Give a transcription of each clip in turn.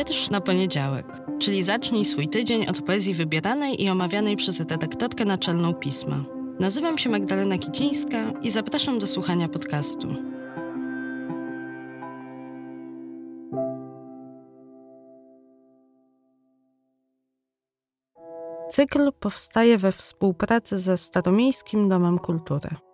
Wiersz na poniedziałek, czyli zacznij swój tydzień od poezji wybieranej i omawianej przez redaktorkę naczelną pisma. Nazywam się Magdalena Kicińska i zapraszam do słuchania podcastu. Cykl powstaje we współpracy ze Staromiejskim Domem Kultury.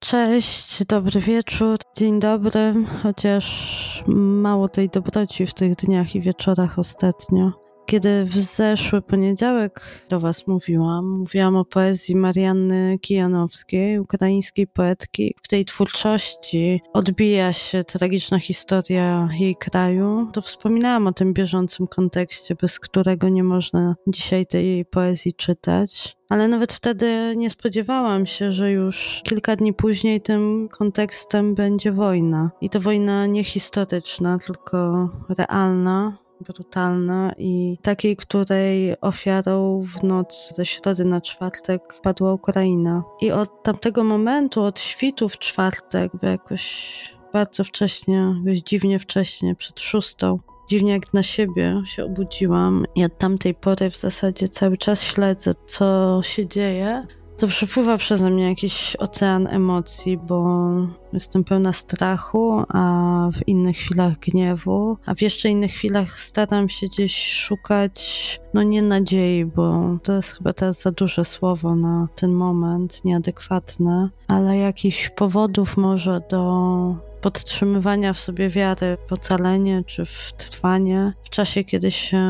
Cześć, dobry wieczór, dzień dobry, chociaż mało tej dobroci w tych dniach i wieczorach ostatnio. Kiedy w zeszły poniedziałek do Was mówiłam, mówiłam o poezji Marianny Kijanowskiej, ukraińskiej poetki. W tej twórczości odbija się tragiczna historia jej kraju. To wspominałam o tym bieżącym kontekście, bez którego nie można dzisiaj tej poezji czytać. Ale nawet wtedy nie spodziewałam się, że już kilka dni później tym kontekstem będzie wojna. I to wojna nie historyczna, tylko realna, brutalna i takiej, której ofiarą w noc ze środy na czwartek padła Ukraina. I od tamtego momentu, od świtu w czwartek, bo jakoś bardzo wcześnie, jakoś dziwnie wcześnie, przed szóstą, dziwnie jak na siebie się obudziłam i od tamtej pory w zasadzie cały czas śledzę, co się dzieje to przepływa przeze mnie jakiś ocean emocji, bo jestem pełna strachu, a w innych chwilach gniewu, a w jeszcze innych chwilach staram się gdzieś szukać, no nie nadziei, bo to jest chyba teraz za duże słowo na ten moment, nieadekwatne, ale jakichś powodów może do podtrzymywania w sobie wiary w ocalenie czy w trwanie. W czasie, kiedy się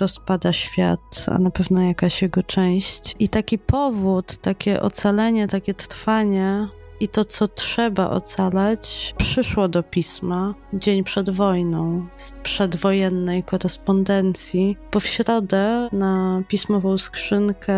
rozpada świat, a na pewno jakaś jego część. I taki powód, takie ocalenie, takie trwanie i to, co trzeba ocalać, przyszło do pisma dzień przed wojną, z przedwojennej korespondencji, bo w środę na pismową skrzynkę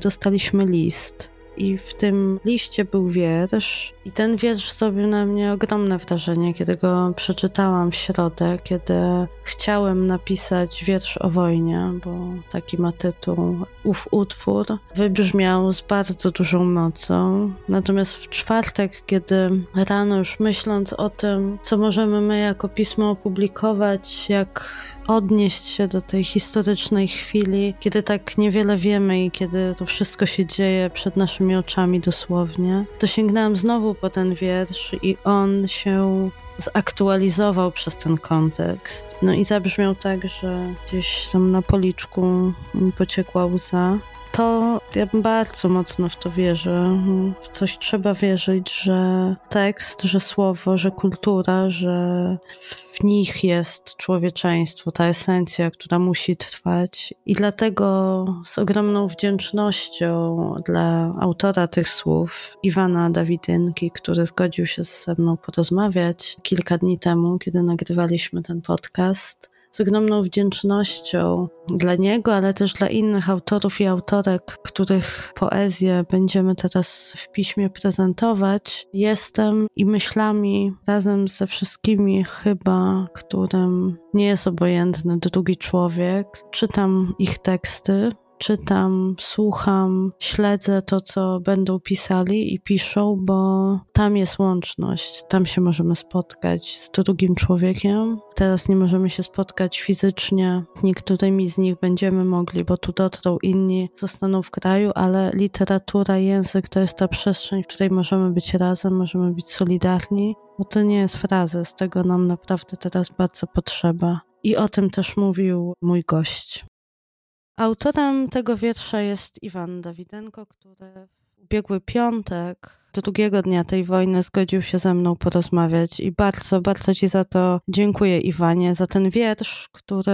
dostaliśmy list i w tym liście był wiersz. I ten wiersz zrobił na mnie ogromne wrażenie, kiedy go przeczytałam w środę, kiedy chciałem napisać wiersz o wojnie, bo taki ma tytuł. Ów utwór wybrzmiał z bardzo dużą mocą. Natomiast w czwartek, kiedy rano już myśląc o tym, co możemy my jako pismo opublikować, jak odnieść się do tej historycznej chwili, kiedy tak niewiele wiemy i kiedy to wszystko się dzieje przed naszymi oczami dosłownie, to sięgnęłam znowu po ten wiersz i on się zaktualizował przez ten kontekst. No i zabrzmiał tak, że gdzieś tam na policzku pociekła łza to ja bardzo mocno w to wierzę. W coś trzeba wierzyć, że tekst, że słowo, że kultura, że w nich jest człowieczeństwo, ta esencja, która musi trwać. I dlatego z ogromną wdzięcznością dla autora tych słów, Iwana Dawidynki, który zgodził się ze mną porozmawiać kilka dni temu, kiedy nagrywaliśmy ten podcast, z ogromną wdzięcznością dla niego, ale też dla innych autorów i autorek, których poezję będziemy teraz w piśmie prezentować. Jestem i myślami razem ze wszystkimi chyba, którym nie jest obojętny drugi człowiek. Czytam ich teksty, czytam, słucham, śledzę to, co będą pisali i piszą, bo tam jest łączność, tam się możemy spotkać z drugim człowiekiem. Teraz nie możemy się spotkać fizycznie, z niektórymi z nich będziemy mogli, bo tu dotrą inni, zostaną w kraju, ale literatura, język to jest ta przestrzeń, w której możemy być razem, możemy być solidarni. Bo to nie jest frazes, tego nam naprawdę teraz bardzo potrzeba. I o tym też mówił mój gość. Autorem tego wiersza jest Iwan Dawidenko, który w ubiegły piątek, drugiego dnia tej wojny, zgodził się ze mną porozmawiać i bardzo, bardzo Ci za to dziękuję, Iwanie, za ten wiersz, który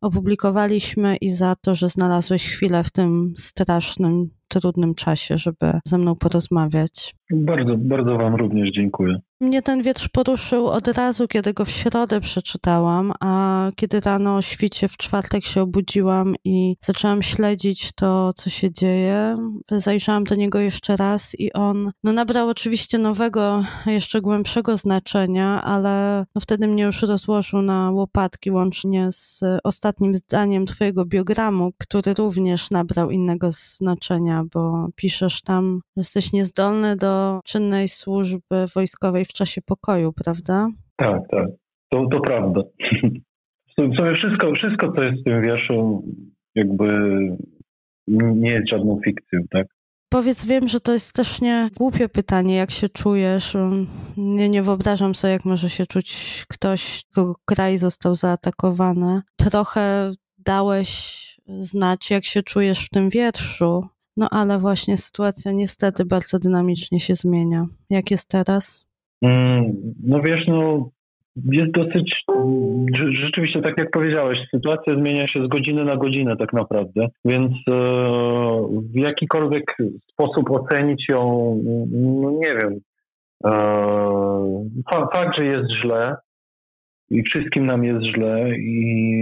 opublikowaliśmy i za to, że znalazłeś chwilę w tym strasznym, trudnym czasie, żeby ze mną porozmawiać. Bardzo, bardzo Wam również dziękuję. Mnie ten wietrz poruszył od razu, kiedy go w środę przeczytałam, a kiedy rano o świcie w czwartek się obudziłam i zaczęłam śledzić to, co się dzieje, zajrzałam do niego jeszcze raz i on no, nabrał oczywiście nowego, jeszcze głębszego znaczenia, ale no, wtedy mnie już rozłożył na łopatki łącznie z ostatnim zdaniem twojego biogramu, który również nabrał innego znaczenia, bo piszesz tam, że jesteś niezdolny do czynnej służby wojskowej w czasie pokoju, prawda? Tak, tak. To, to prawda. w sumie wszystko, wszystko, co jest w tym wierszu, jakby nie jest żadną fikcją, tak? Powiedz, wiem, że to jest też nie głupie pytanie, jak się czujesz. Nie, nie wyobrażam sobie, jak może się czuć ktoś, kogo kraj został zaatakowany. Trochę dałeś znać, jak się czujesz w tym wierszu, no ale właśnie sytuacja niestety bardzo dynamicznie się zmienia. Jak jest teraz? Mm, no wiesz, no jest dosyć, rzeczywiście tak jak powiedziałeś, sytuacja zmienia się z godziny na godzinę tak naprawdę, więc e, w jakikolwiek sposób ocenić ją, no nie wiem. E, fakt, że jest źle i wszystkim nam jest źle i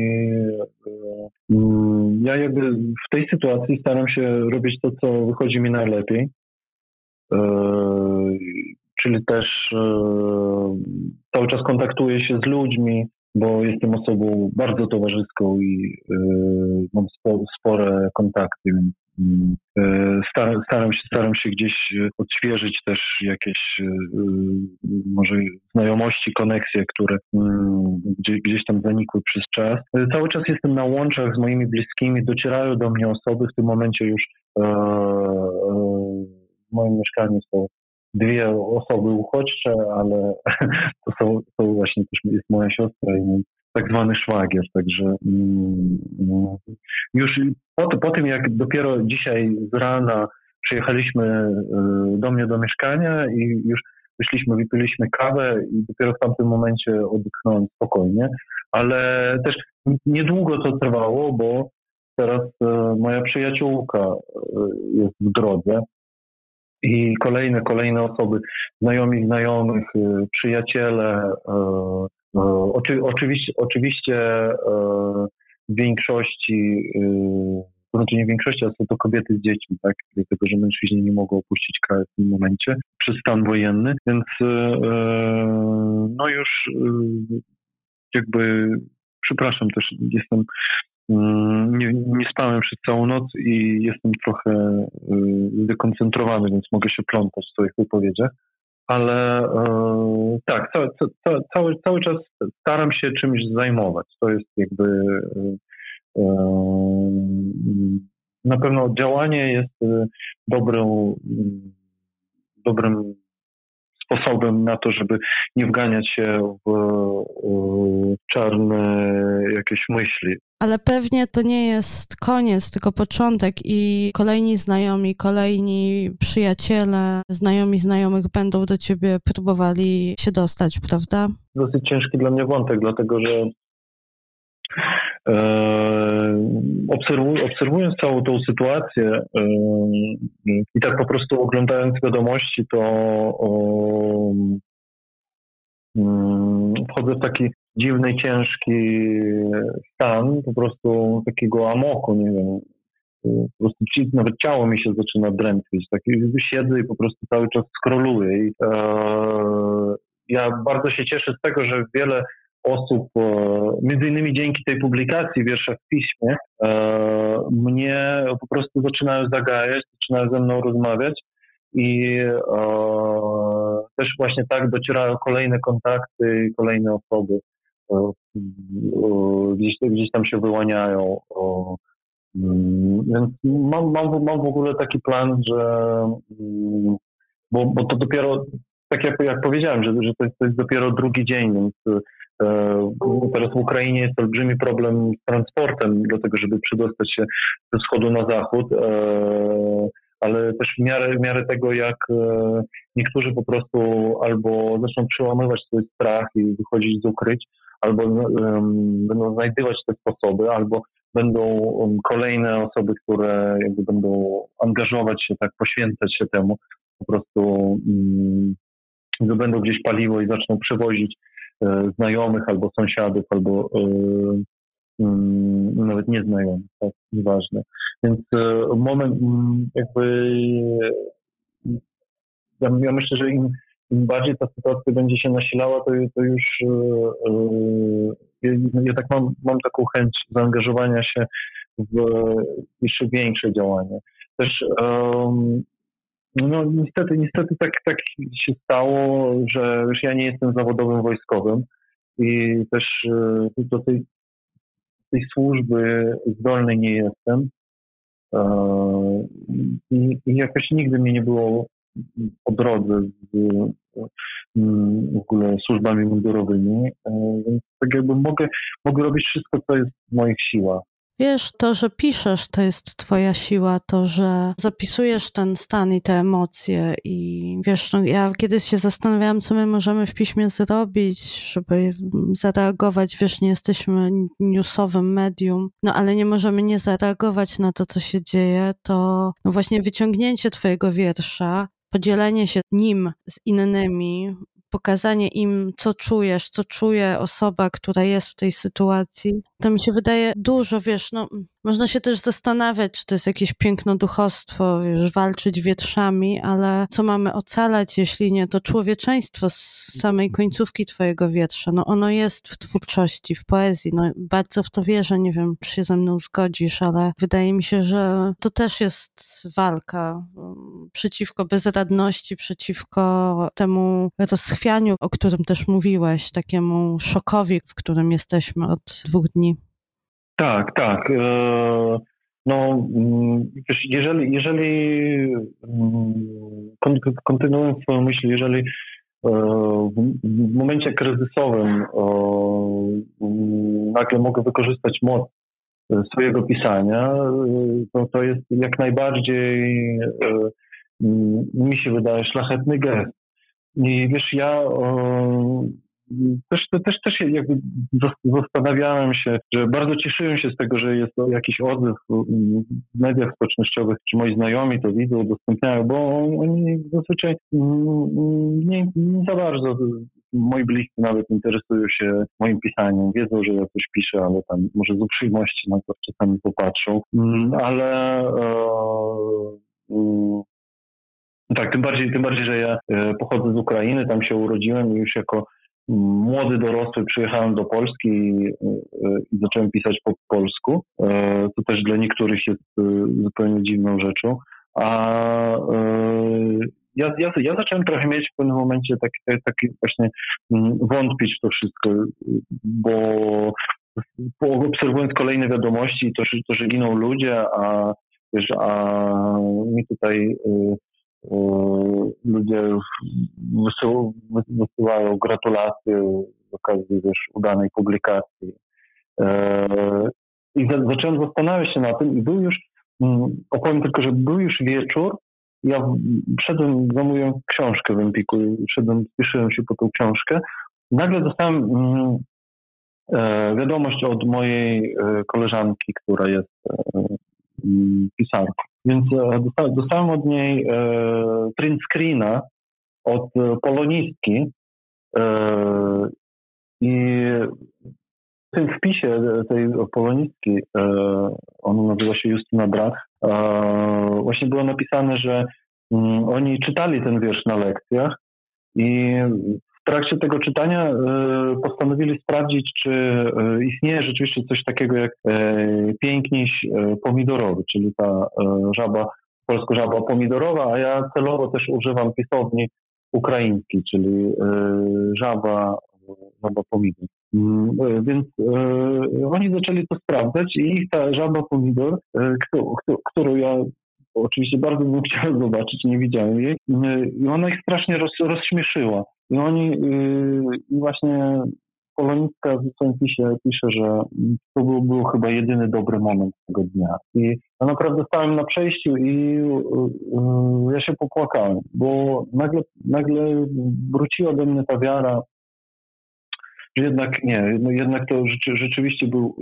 e, ja jakby w tej sytuacji staram się robić to, co wychodzi mi najlepiej. Czyli też e, cały czas kontaktuję się z ludźmi, bo jestem osobą bardzo towarzyską i e, mam spore kontakty. E, staram, staram, się, staram się gdzieś odświeżyć też jakieś może znajomości, koneksje, które mm, gdzieś, gdzieś tam zanikły przez czas. Cały czas jestem na łączach z moimi bliskimi, docierają do mnie osoby, w tym momencie już w moim mieszkaniu są dwie osoby uchodźcze, ale to są, to właśnie też jest moja siostra i mój tak zwany szwagier, także mm, mm, już po, po tym, jak dopiero dzisiaj z rana przyjechaliśmy y, do mnie do mieszkania i już wyszliśmy, wypiliśmy kawę i dopiero w tamtym momencie oddychnąłem spokojnie, ale też niedługo to trwało, bo teraz y, moja przyjaciółka y, jest w drodze i kolejne, kolejne osoby, znajomi znajomych, y, przyjaciele. Y, y, oczy, oczywiście, oczywiście w większości, to znaczy nie w większości, ale są to kobiety z dziećmi, tak? Dlatego, że mężczyźni nie mogą opuścić kraju w tym momencie przez stan wojenny, więc no już jakby przepraszam też, jestem nie, nie spałem przez całą noc i jestem trochę y, zdekoncentrowany, więc mogę się plątać w swoich wypowiedziach. Ale e, tak, cały, cały, cały czas staram się czymś zajmować. To jest jakby e, na pewno działanie jest y, dobrą, dobrym sposobem na to, żeby nie wganiać się w czarne jakieś myśli. Ale pewnie to nie jest koniec, tylko początek i kolejni znajomi, kolejni przyjaciele, znajomi znajomych będą do ciebie próbowali się dostać, prawda? Dosyć ciężki dla mnie wątek, dlatego że e, obserwując całą tą sytuację e, i tak po prostu oglądając wiadomości, to mm, wchodzę w taki dziwny, ciężki stan, po prostu takiego amoku, nie wiem, po prostu nawet ciało mi się zaczyna drętwić. Tak, siedzę i po prostu cały czas skroluję. I, e, ja bardzo się cieszę z tego, że wiele osób, e, między innymi dzięki tej publikacji wiersza w piśmie, e, mnie po prostu zaczynają zagajać, zaczynają ze mną rozmawiać i e, też właśnie tak docierają kolejne kontakty, kolejne osoby gdzieś, gdzieś tam się wyłaniają. Mm, więc mam, mam, mam w ogóle taki plan, że mm, bo, bo to dopiero, tak jak, jak powiedziałem, że, że to, jest, to jest dopiero drugi dzień, więc teraz w Ukrainie jest olbrzymi problem z transportem, dlatego żeby przedostać się ze wschodu na zachód. E, ale też w miarę, w miarę tego, jak e, niektórzy po prostu albo zaczną przełamywać swój strach i wychodzić z ukryć, albo będą znajdywać te sposoby, albo będą um, kolejne osoby, które jakby będą angażować się, tak, poświęcać się temu, po prostu um, będą gdzieś paliwo i zaczną przewozić e, znajomych albo sąsiadów, albo e, nawet nieznajomych, tak, nieważne. Więc e, moment jakby ja, ja myślę, że im im bardziej ta sytuacja będzie się nasilała, to, to już yy, ja tak mam, mam taką chęć zaangażowania się w jeszcze większe działania. Też no niestety, niestety tak, tak się stało, że już ja nie jestem zawodowym wojskowym i też do tej, tej służby zdolny nie jestem. I, I jakoś nigdy mi nie było po drodze z w ogóle służbami mundurowymi, więc tak jakby mogę, mogę robić wszystko, co jest w moich siłach. Wiesz, to, że piszesz, to jest twoja siła, to, że zapisujesz ten stan i te emocje i wiesz, no, ja kiedyś się zastanawiałam, co my możemy w piśmie zrobić, żeby zareagować, wiesz, nie jesteśmy newsowym medium, no ale nie możemy nie zareagować na to, co się dzieje, to no właśnie wyciągnięcie twojego wiersza, podzielenie się nim z innymi, pokazanie im, co czujesz, co czuje osoba, która jest w tej sytuacji, to mi się wydaje dużo, wiesz, no można się też zastanawiać, czy to jest jakieś piękno duchostwo, wiesz, walczyć wietrzami, ale co mamy ocalać, jeśli nie to człowieczeństwo z samej końcówki twojego wietrza. No ono jest w twórczości, w poezji. No bardzo w to wierzę, nie wiem, czy się ze mną zgodzisz, ale wydaje mi się, że to też jest walka um, przeciwko bezradności, przeciwko temu rozchwianiu, o którym też mówiłeś, takiemu szokowi, w którym jesteśmy od dwóch dni. Tak, tak. E, no, mm, wiesz, jeżeli, jeżeli mm, kontynuując swoją myśl, jeżeli e, w momencie kryzysowym e, nagle mogę wykorzystać moc swojego pisania, to, to jest jak najbardziej mi się wydaje szlachetny gest. I wiesz, ja też, też, też jakby zastanawiałem się, że bardzo cieszyłem się z tego, że jest jakiś odzew w mediach społecznościowych, czy moi znajomi to widzą, udostępniają, bo oni zazwyczaj nie, nie za bardzo moi bliscy nawet interesują się moim pisaniem, wiedzą, że ja coś piszę, ale tam może z uprzejmości na to czasami popatrzą, ale e, tak, tym bardziej, tym bardziej, że ja e, pochodzę z Ukrainy, tam się urodziłem i już jako młody dorosły przyjechałem do Polski i, i, zacząłem pisać po polsku. E, to też dla niektórych jest e, zupełnie dziwną rzeczą. A e, ja, ja, ja zacząłem trochę mieć w pewnym momencie taki, taki właśnie mm, wątpić w to wszystko, bo obserwując kolejne wiadomości, to, to że giną ludzie, a wiesz, a mi tutaj ludzie wysyłają gratulacje z okazji wiesz, udanej publikacji. E, I zacząłem zastanawiać się na tym i był już, mm, opowiem tylko, że był już wieczór, ja wszedłem za moją książkę w Empiku, wszedłem, spieszyłem się po tą książkę. Nagle dostałem mm, e, wiadomość od mojej e, koleżanki, która jest mm, pisarką więc e, dostałem od niej e, print screena od e, polonistki i w tym wpisie tej polonistki, ona nazywa się Justyna Brach, właśnie było napisane, że mm, oni czytali ten wiersz na lekcjach i w trakcie tego czytania e, postanowili sprawdzić, czy e, istnieje rzeczywiście coś takiego jak e, piękniś pomidorowy, czyli ta żaba, polsko żaba pomidorowa, a ja celowo też używam pisowni ukraińskiej, czyli żaba, żaba pomidor. Mm, więc oni zaczęli to sprawdzać i ta żaba pomidor, którą ja oczywiście bardzo bym chciał zobaczyć, nie widziałem jej, i ona ich strasznie roz, rozśmieszyła. I oni yy, właśnie Polonicka w swoim pisie pisze, że to był, był chyba jedyny dobry moment tego dnia. I ja naprawdę stałem na przejściu i yy, ja się popłakałem, bo nagle, nagle wróciła do mnie ta wiara, że jednak nie, no jednak to rzeczy, rzeczywiście był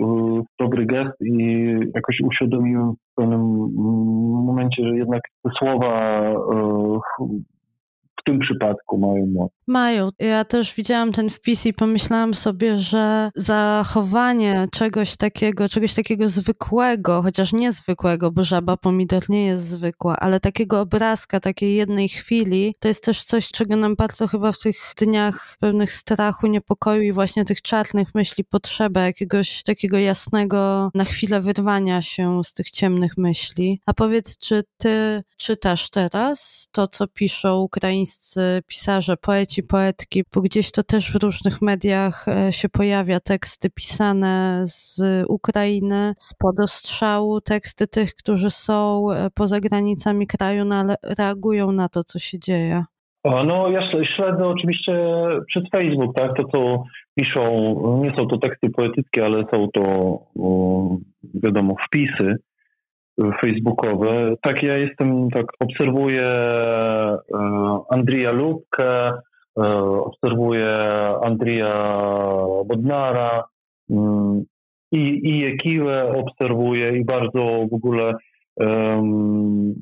dobry gest i jakoś uświadomiłem w pewnym momencie, że jednak te słowa w tym przypadku mają moc. Mają. Ja też widziałam ten wpis i pomyślałam sobie, że zachowanie czegoś takiego, czegoś takiego zwykłego, chociaż niezwykłego, bo żaba pomidor nie jest zwykła, ale takiego obrazka, takiej jednej chwili, to jest też coś, czego nam bardzo chyba w tych dniach pełnych strachu, niepokoju i właśnie tych czarnych myśli potrzeba, jakiegoś takiego jasnego na chwilę wyrwania się z tych ciemnych myśli. A powiedz, czy ty czytasz teraz to, co piszą ukraińscy ukraińscy pisarze, poeci, poetki, bo gdzieś to też w różnych mediach e, się pojawia, teksty pisane z Ukrainy, spod ostrzału, teksty tych, którzy są e, poza granicami kraju, no ale reagują na to, co się dzieje. No, ja śledzę oczywiście przez Facebook, tak, to co piszą, nie są to teksty poetyckie, ale są to, wiadomo, wpisy facebookowe. Tak, ja jestem, tak obserwuję e, Andrija Lubkę, e, obserwuję Andrija Bodnara mm, i, i Jekiłę obserwuję i bardzo w ogóle um,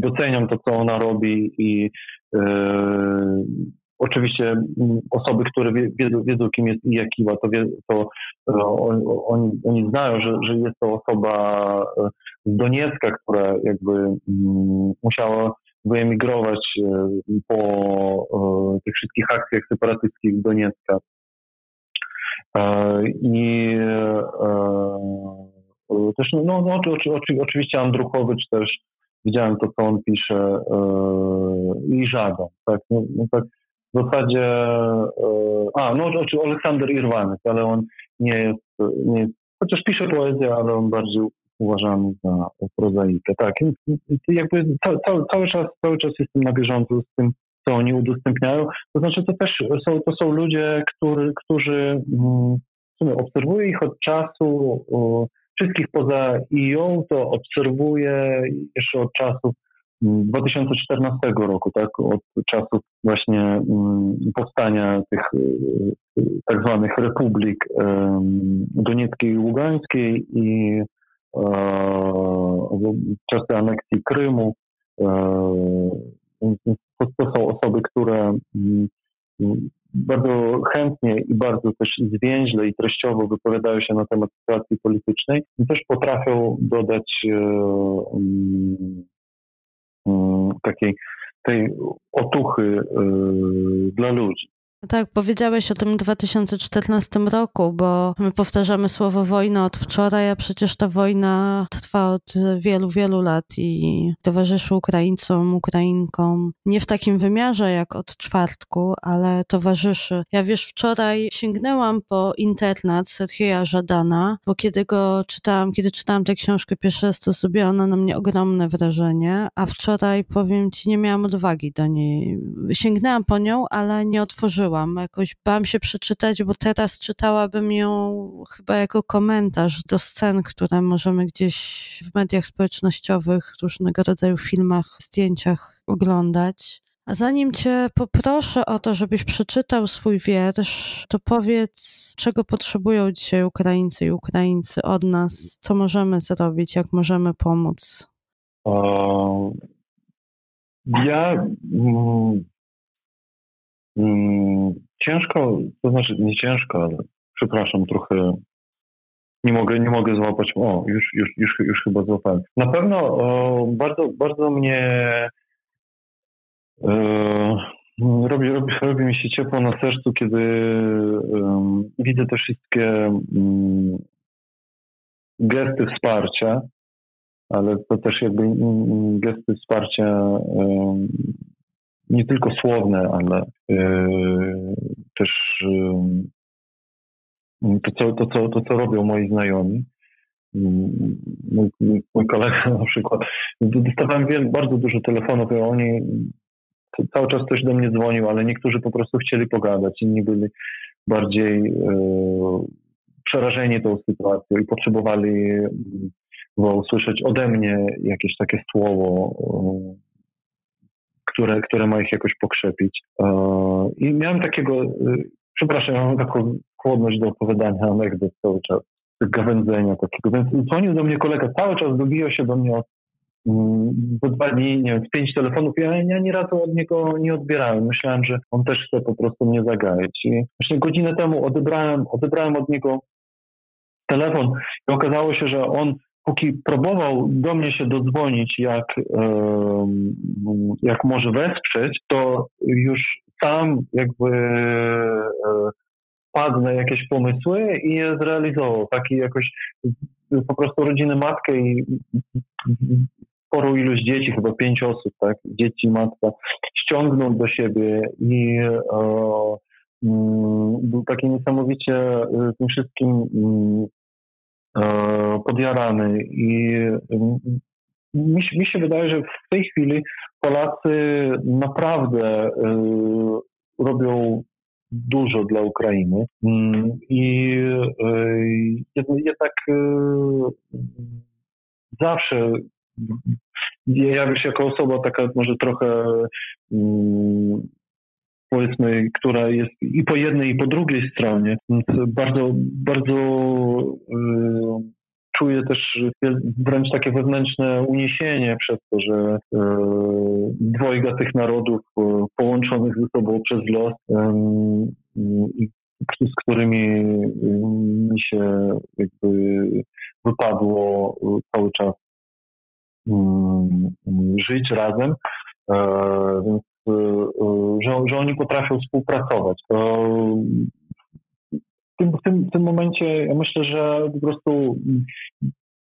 doceniam to, co ona robi i um, Oczywiście osoby, które wiedzą, wiedzą kim jest Ijakiwa, to, wie, to oni, oni znają, że, że jest to osoba z Doniecka, która jakby um, musiała wyemigrować po tych wszystkich akcjach separatystycznych Doniecka. I też, no, no, oczywiście Andruchowicz też widziałem to, co on pisze i Żadan, tak, no, no tak w zasadzie, a no oczywiście Aleksander Irwanyk, ale on nie jest, nie jest, chociaż pisze poezję, ale on bardziej uważany za prozaikę, tak, jakby cały, cały, czas, cały czas jestem na bieżąco z tym, co oni udostępniają. To znaczy, to też są, to są ludzie, który, którzy mm, w sumie obserwuję ich od czasu, wszystkich poza IO, to obserwuję jeszcze od czasów 2014 mm, roku, tak, od czasów właśnie mm, powstania tych y, tak zwanych republik Donieckiej i Ługańskiej i e, czasy aneksji Krymu. E, to, są osoby, które mm, bardzo chętnie i bardzo też zwięźle i treściowo wypowiadają się na temat sytuacji politycznej i też potrafią dodać e, takiej tej otuchy y, dla ludzi. Tak, powiedziałeś o tym 2014 roku, bo my powtarzamy słowo wojna od wczoraj, a przecież ta wojna trwa od wielu, wielu lat i towarzyszy Ukraińcom, Ukrainkom nie w takim wymiarze jak od czwartku, ale towarzyszy. Ja wiesz, wczoraj sięgnęłam po internat Serhieja Żadana, bo kiedy go czytałam, kiedy czytałam tę książkę pierwszy raz, to zrobiła ona na mnie ogromne wrażenie, a wczoraj, powiem ci, nie miałam odwagi do niej. Sięgnęłam po nią, ale nie otworzyłam Jakoś bałam się przeczytać, bo teraz czytałabym ją chyba jako komentarz do scen, które możemy gdzieś w mediach społecznościowych, różnego rodzaju filmach, zdjęciach oglądać. A zanim Cię poproszę o to, żebyś przeczytał swój wiersz, to powiedz, czego potrzebują dzisiaj Ukraińcy i Ukraińcy od nas, co możemy zrobić, jak możemy pomóc. Ja Mm, ciężko, to znaczy nie ciężko, ale przepraszam, trochę nie mogę, nie mogę złapać. O, już, już, już, już chyba złapałem. Na pewno o, bardzo, bardzo mnie e, robi, robi, robi mi się ciepło na sercu, kiedy e, widzę te wszystkie mm, gesty wsparcia, ale to też jakby mm, gesty wsparcia nie tylko słowne, ale yy, też yy, to, co, to, co, to, co robią moi znajomi. Mój, mój kolega na przykład, dostawałem bardzo dużo telefonów i oni cały czas ktoś do mnie dzwonił, ale niektórzy po prostu chcieli pogadać, inni byli bardziej yy, przerażeni tą sytuacją i potrzebowali usłyszeć ode mnie jakieś takie słowo, które, które ma ich jakoś pokrzepić. E, I miałem takiego, e, przepraszam, ja mam taką skłonność do opowiadania anegdot cały czas, gawędzenia takiego. Więc dzwonił do mnie kolega, cały czas dobijał się do mnie od do mm, dwa dni, nie wiem, pięć telefonów. Ja, ja nie razu od niego nie odbierałem. Myślałem, że on też chce po prostu mnie zagaić. I właśnie godzinę temu odebrałem, odebrałem od niego telefon i okazało się, że on póki próbował do mnie się dodzwonić, jak, jak może wesprzeć, to już sam jakby padł na jakieś pomysły i je zrealizował. Taki jakoś po prostu rodzinę matkę i sporą ilość dzieci, chyba pięć osób, tak, dzieci, matka, ściągnął do siebie i mm, był taki niesamowicie tym wszystkim podjarany i mi, mi się wydaje, że w tej chwili Polacy naprawdę robią dużo dla Ukrainy mm, i jednak zawsze ja już jako osoba taka może trochę mm, powiedzmy, która jest i po jednej, i po drugiej stronie, bardzo, bardzo czuję też wręcz takie wewnętrzne uniesienie przez to, że e, dwojga tych narodów e, połączonych ze sobą przez los, z którymi mi się jakby wypadło cały czas żyć razem, e, więc że, że oni potrafią współpracować. W tym, w, tym, w tym momencie ja myślę, że po prostu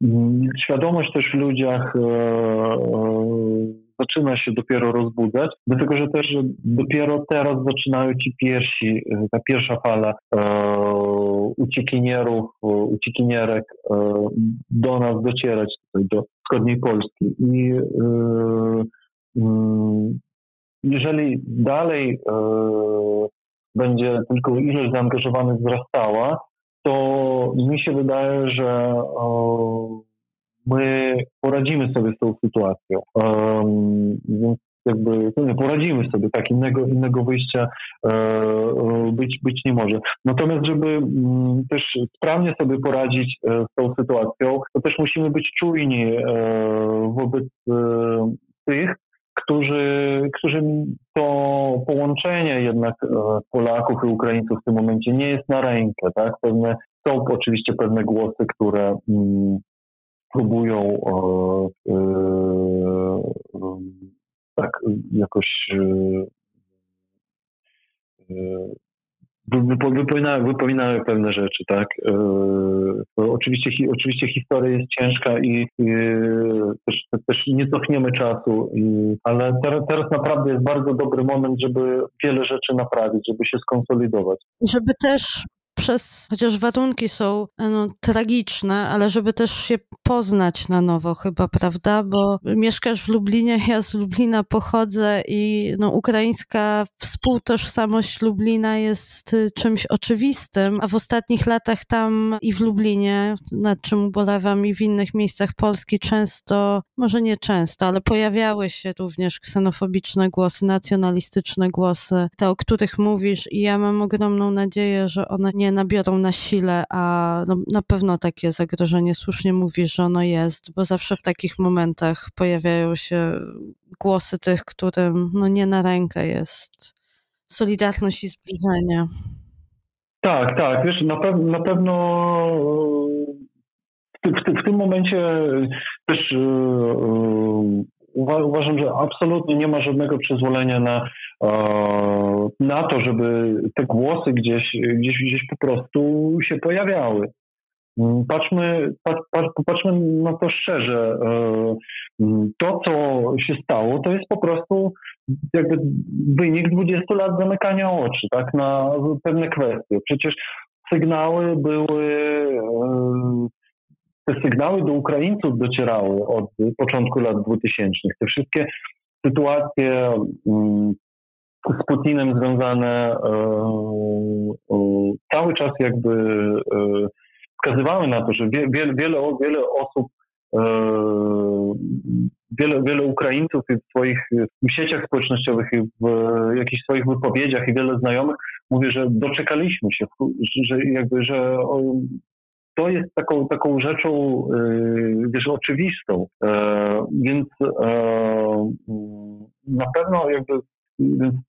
mm, świadomość też w ludziach e, e, zaczyna się dopiero rozbudzać, dlatego że też dopiero teraz zaczynają ci pierwsi, e, ta pierwsza fala uciekinierów, uciekinierek do nas docierać, do wschodniej Polski. I mm, jeżeli dalej e, będzie tylko ilość zaangażowanych wzrastała, to mi się wydaje, że o, my poradzimy sobie z tą sytuacją. Um, więc jakby no nie, poradzimy sobie, tak, innego, innego wyjścia e, być, być nie może. Natomiast, żeby mm, też sprawnie sobie poradzić e, z tą sytuacją, to też musimy być czujni e, wobec e, tych, którzy, którzy to połączenie jednak e, Polaków i Ukraińców w tym momencie nie jest na rękę. Tak? Pewne, są oczywiście pewne głosy, które mm, próbują e, e, tak jakoś wypominały, wypominały pewne rzeczy, tak. E, oczywiście, oczywiście historia jest ciężka i, i też, też, nie cofniemy czasu, i, ale teraz, teraz naprawdę jest bardzo dobry moment, żeby wiele rzeczy naprawić, żeby się skonsolidować. Żeby też przez, chociaż warunki są no, tragiczne, ale żeby też się poznać na nowo chyba, prawda? Bo mieszkasz w Lublinie, ja z Lublina pochodzę i no, ukraińska współtożsamość Lublina jest y, czymś oczywistym, a w ostatnich latach tam i w Lublinie, nad czym ubolewam, i w innych miejscach Polski często, może nie często, ale pojawiały się również ksenofobiczne głosy, nacjonalistyczne głosy, te, o których mówisz i ja mam ogromną nadzieję, że one nie nabiorą na sile, a no, na pewno takie zagrożenie, słusznie mówisz, że ono jest, bo zawsze w takich momentach pojawiają się głosy tych, którym no, nie na rękę jest solidarność i zbliżenie. Tak, tak. Wiesz, na, pe na pewno w, w, w, tym momencie też yy, uważam, że absolutnie nie ma żadnego przyzwolenia na, na to, żeby te głosy gdzieś, gdzieś, gdzieś po prostu się pojawiały. Mm, patrzmy, patrz, popatrzmy na to szczerze. E, mm, to, co się stało, to jest po prostu jakby wynik 20 lat zamykania oczy tak, na pewne kwestie. Przecież sygnały były e, te sygnały do Ukraińców docierały od początku lat 2000. Te wszystkie sytuacje mm, z Putinem związane e, cały czas jakby e, wskazywały na to, że wiele, wiele, wiele osób, e, wiele, wiele Ukraińców w swoich w sieciach społecznościowych i w jakichś swoich wypowiedziach i wiele znajomych mówi, że doczekaliśmy się, że jakby, że to jest taką, taką rzeczą, y, wiesz, oczywistą. E, więc e, na pewno jakby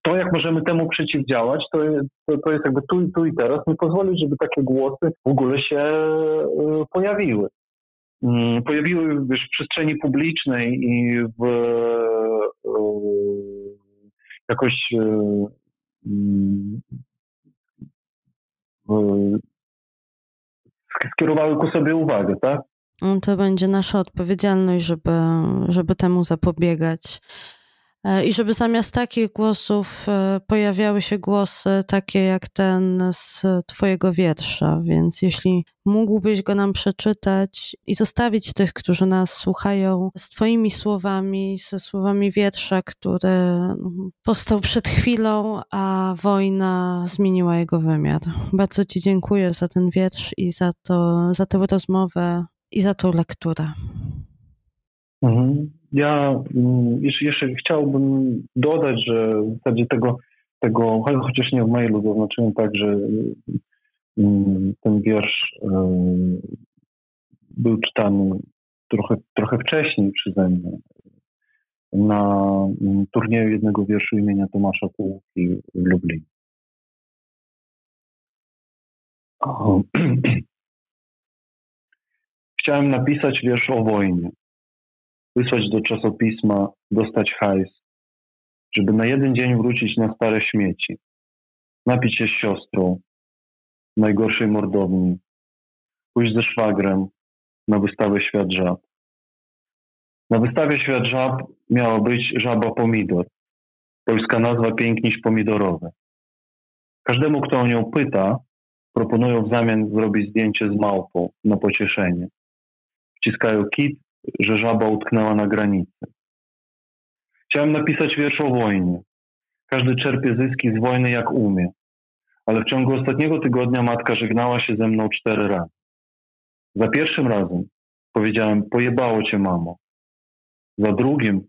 to, jak możemy temu przeciwdziałać, to, to, to jest jakby tu, tu i teraz, nie pozwolić, żeby takie głosy w ogóle się pojawiły. Mm, pojawiły wiesz, w przestrzeni publicznej i w jakoś skierowały ku sobie uwagę, tak? To będzie nasza odpowiedzialność, żeby, żeby temu zapobiegać. E, I żeby zamiast takich głosów e, pojawiały się głosy takie jak ten z Twojego wiersza. Więc jeśli mógłbyś go nam przeczytać i zostawić tych, którzy nas słuchają, z Twoimi słowami, ze słowami wiersza, który mm, powstał przed chwilą, a wojna zmieniła jego wymiar. Bardzo Ci dziękuję za ten wiersz i za, to, za tę rozmowę i za tą lekturę. Ja mm, jeszcze chciałbym dodać, że w zasadzie tego, tego chociaż nie w mailu zaznaczyłem tak, że mm, ten wiersz y, był czytany trochę, trochę wcześniej przeze mnie na mm, turnieju jednego wierszu imienia Tomasza Półki w Lublinie. Chciałem napisać wiersz o wojnie wysłać do czasopisma, dostać hajs, żeby na jeden dzień wrócić na stare śmieci, napić się z siostrą najgorszej mordowni, pójść ze szwagrem na wystawę Świat Żab. Na wystawie Świat Żab miała być żaba pomidor. Polska nazwa piękniś pomidorowe. Każdemu, kto o nią pyta, proponują w zamian zrobić zdjęcie z małpą na pocieszenie. Wciskają kit że żaba utknęła na granicy. Chciałem napisać wiersz o wojnie. Każdy czerpie zyski z wojny jak umie. Ale w ciągu ostatniego tygodnia matka żegnała się ze mną cztery razy. Za pierwszym razem powiedziałem: Pojebało cię, mamo. Za drugim: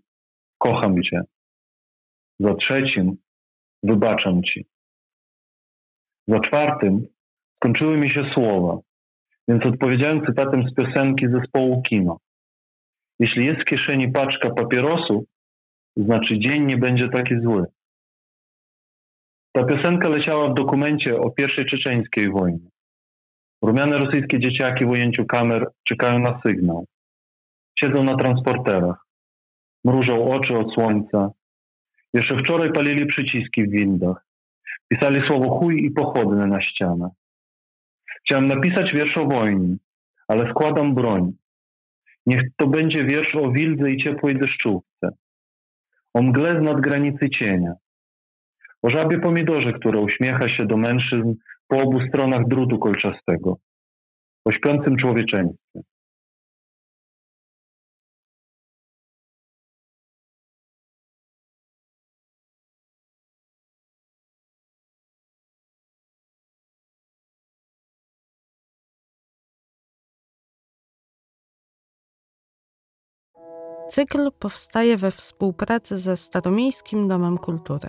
Kocham cię. Za trzecim: Wybaczam ci. Za czwartym skończyły mi się słowa, więc odpowiedziałem cytatem z piosenki zespołu Kino. Jeśli jest w kieszeni paczka papierosów, znaczy dzień nie będzie taki zły. Ta piosenka leciała w dokumencie o pierwszej czeczeńskiej wojnie. Rumiane rosyjskie dzieciaki w ujęciu kamer czekają na sygnał. Siedzą na transporterach. Mrużą oczy od słońca. Jeszcze wczoraj palili przyciski w windach. Pisali słowo chuj i pochodne na ścianę. Chciałem napisać wiersz o wojnie, ale składam broń. Niech to będzie wiersz o wildze i ciepłej deszczówce, o mgle z nadgranicy cienia, o żabie pomidorze, która uśmiecha się do mężczyzn po obu stronach drutu kolczastego, o śpiącym człowieczeństwie. Cykl powstaje we współpracy ze Staromiejskim Domem Kultury.